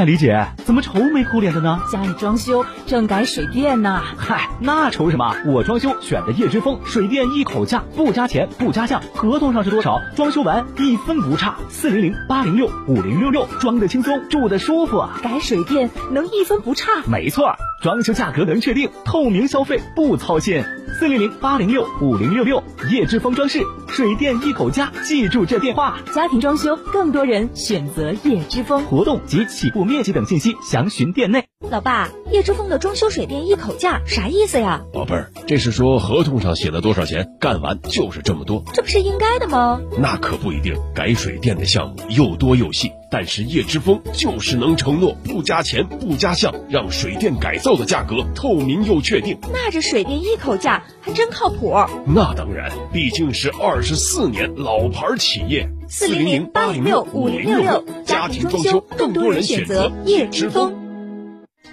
哎，李姐，怎么愁眉苦脸的呢？家里装修正改水电呢。嗨，那愁什么？我装修选的叶之峰水电一口价，不加钱不加项，合同上是多少，装修完一分不差。四零零八零六五零六六，装的轻松，住的舒服啊。改水电能一分不差？没错，装修价格能确定，透明消费不操心。四零零八零六五零六六，叶之峰装饰水电一口价，记住这电话。家庭装修，更多人选择叶之峰。活动及起步面积等信息详询店内。老爸，叶之峰的装修水电一口价啥意思呀？宝贝儿，这是说合同上写了多少钱，干完就是这么多。这不是应该的吗？那可不一定，改水电的项目又多又细，但是叶之峰就是能承诺不加钱不加项，让水电改造的价格透明又确定。那这水电一口价还真靠谱。那当然，毕竟是二十四年老牌企业。四零零八零六五零六六，家庭装修更多人选择叶之峰。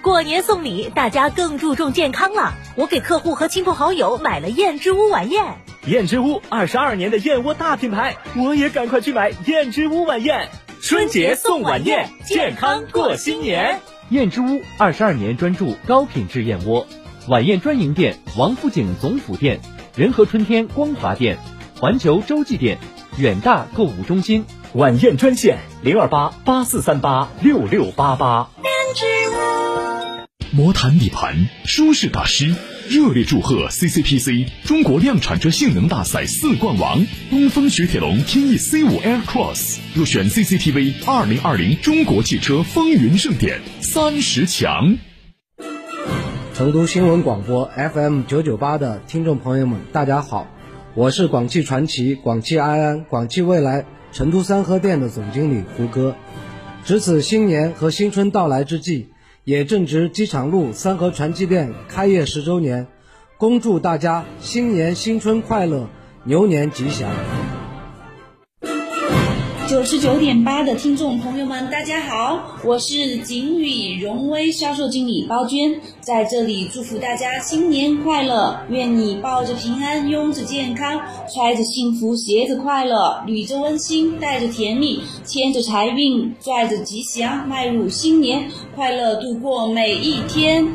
过年送礼，大家更注重健康了。我给客户和亲朋好友买了燕之屋晚宴。燕之屋二十二年的燕窝大品牌，我也赶快去买燕之屋晚宴。春节送晚宴，健康过新年。燕之屋二十二年专注高品质燕窝，晚宴专营店：王府井总府店、仁和春天光华店、环球洲际店、远大购物中心。晚宴专线：零二八八四三八六六八八。燕之屋魔毯底盘，舒适大师，热烈祝贺 CCPC 中国量产车性能大赛四冠王东风雪铁龙天翼 C 五 Air Cross 入选 CCTV 二零二零中国汽车风云盛典三十强。成都新闻广播 FM 九九八的听众朋友们，大家好，我是广汽传祺、广汽埃安、广汽未来成都三河店的总经理胡歌。值此新年和新春到来之际，也正值机场路三和传奇店开业十周年，恭祝大家新年新春快乐，牛年吉祥。九十九点八的听众朋友们，大家好，我是锦宇荣威销售经理包娟，在这里祝福大家新年快乐，愿你抱着平安，拥着健康，揣着幸福，携着快乐，捋着温馨，带着甜蜜，牵着财运，拽着吉祥，迈入新年，快乐度过每一天。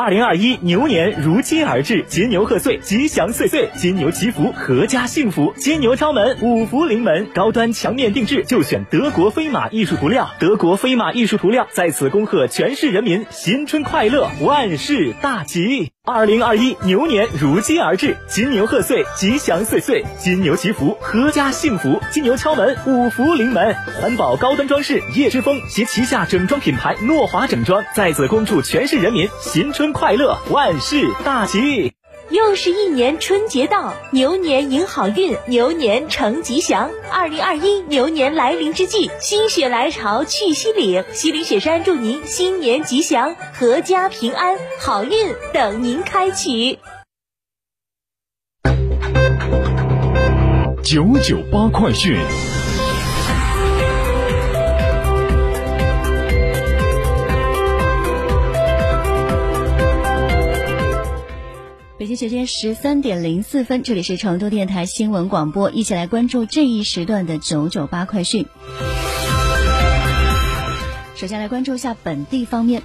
二零二一牛年如期而至，金牛贺岁，吉祥岁岁，金牛祈福，阖家幸福。金牛敲门，五福临门，高端墙面定制就选德国飞马艺术涂料。德国飞马艺术涂料在此恭贺全市人民新春快乐，万事大吉。二零二一牛年如期而至，金牛贺岁，吉祥岁岁，金牛祈福，阖家幸福。金牛敲门，五福临门。环保高端装饰叶之峰携旗下整装品牌诺华整装在此恭祝全市人民新春快乐，万事大吉。又是一年春节到，牛年迎好运，牛年成吉祥。二零二一牛年来临之际，心血来潮去西岭，西岭雪山祝您新年吉祥，阖家平安，好运等您开启。九九八快讯。京时间十三点零四分，这里是成都电台新闻广播，一起来关注这一时段的九九八快讯。首先来关注一下本地方面。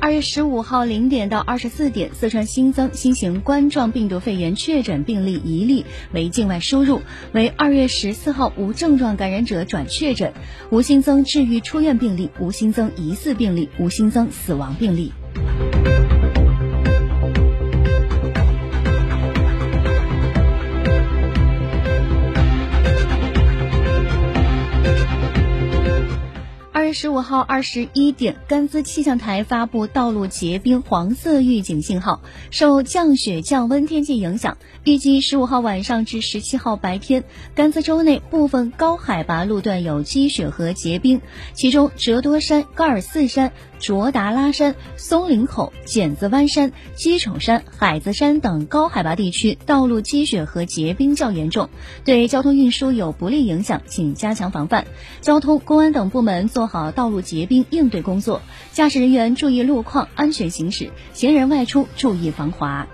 二月十五号零点到二十四点，四川新增新型冠状病毒肺炎确诊病例一例，为境外输入，为二月十四号无症状感染者转确诊，无新增治愈出院病例，无新增疑似病例，无新增死亡病例。十五号二十一点，甘孜气象台发布道路结冰黄色预警信号。受降雪降温天气影响，预计十五号晚上至十七号白天，甘孜州内部分高海拔路段有积雪和结冰，其中折多山、高尔寺山。卓达拉山、松林口、剪子湾山、鸡丑山、海子山等高海拔地区道路积雪和结冰较严重，对交通运输有不利影响，请加强防范。交通、公安等部门做好道路结冰应对工作，驾驶人员注意路况，安全行驶；行人外出注意防滑。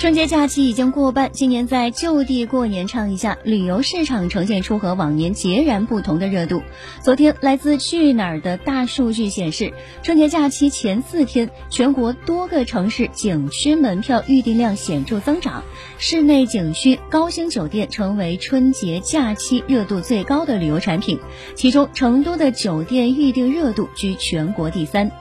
春节假期已经过半，今年在就地过年唱一下，旅游市场呈现出和往年截然不同的热度。昨天，来自去哪儿的大数据显示，春节假期前四天，全国多个城市景区门票预订量显著增长，室内景区、高星酒店成为春节假期热度最高的旅游产品。其中，成都的酒店预订热度居全国第三。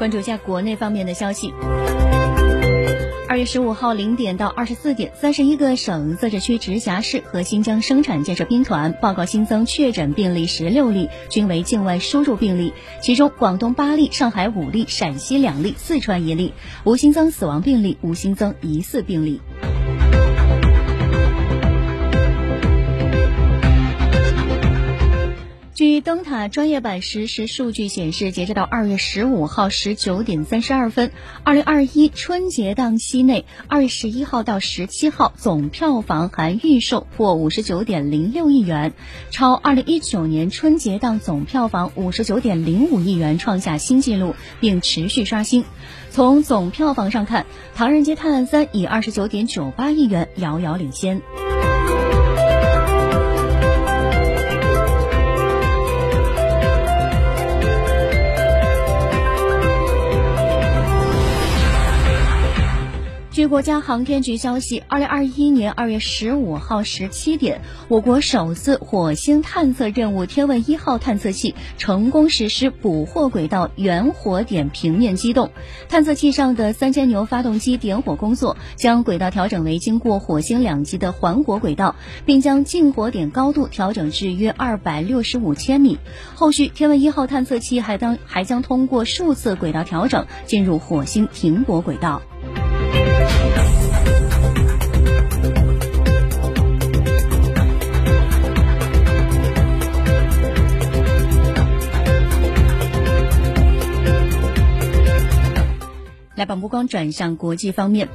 关注一下国内方面的消息。二月十五号零点到二十四点，三十一个省、自治区、直辖市和新疆生产建设兵团报告新增确诊病例十六例，均为境外输入病例，其中广东八例，上海五例，陕西两例，四川一例，无新增死亡病例，无新增疑似病例。灯塔专业版实时数据显示，截止到二月十五号十九点三十二分，二零二一春节档期内，二月十一号到十七号总票房含预售破五十九点零六亿元，超二零一九年春节档总票房五十九点零五亿元，创下新纪录，并持续刷新。从总票房上看，《唐人街探案三》以二十九点九八亿元遥遥领先。国家航天局消息，二零二一年二月十五号十七点，我国首次火星探测任务“天问一号”探测器成功实施捕获轨道原火点平面机动。探测器上的三千牛发动机点火工作，将轨道调整为经过火星两极的环火轨道，并将进火点高度调整至约二百六十五千米。后续，“天问一号”探测器还当还将通过数次轨道调整，进入火星停泊轨道。来把目光转向国际方面，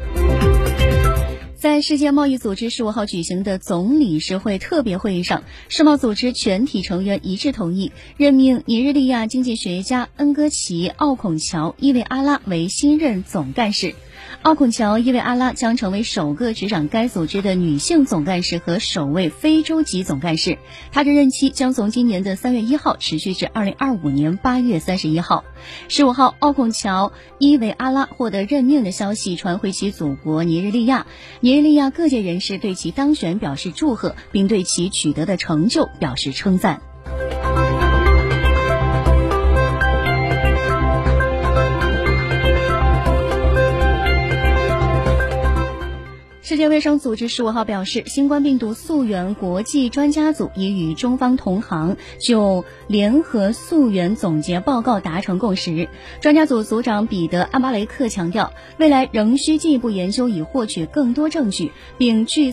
在世界贸易组织十五号举行的总理事会特别会议上，世贸组织全体成员一致同意任命尼日利亚经济学家恩戈奇·奥孔乔·伊维阿拉为新任总干事。奥孔乔·伊维阿拉将成为首个执掌该组织的女性总干事和首位非洲籍总干事。她的任期将从今年的三月一号持续至二零二五年八月三十一号。十五号，奥孔乔·伊维阿拉获得任命的消息传回其祖国尼日利亚，尼日利亚各界人士对其当选表示祝贺，并对其取得的成就表示称赞。世界卫生组织十五号表示，新冠病毒溯源国际专家组已与中方同行就联合溯源总结报告达成共识。专家组组长彼得·阿巴雷克强调，未来仍需进一步研究以获取更多证据，并据。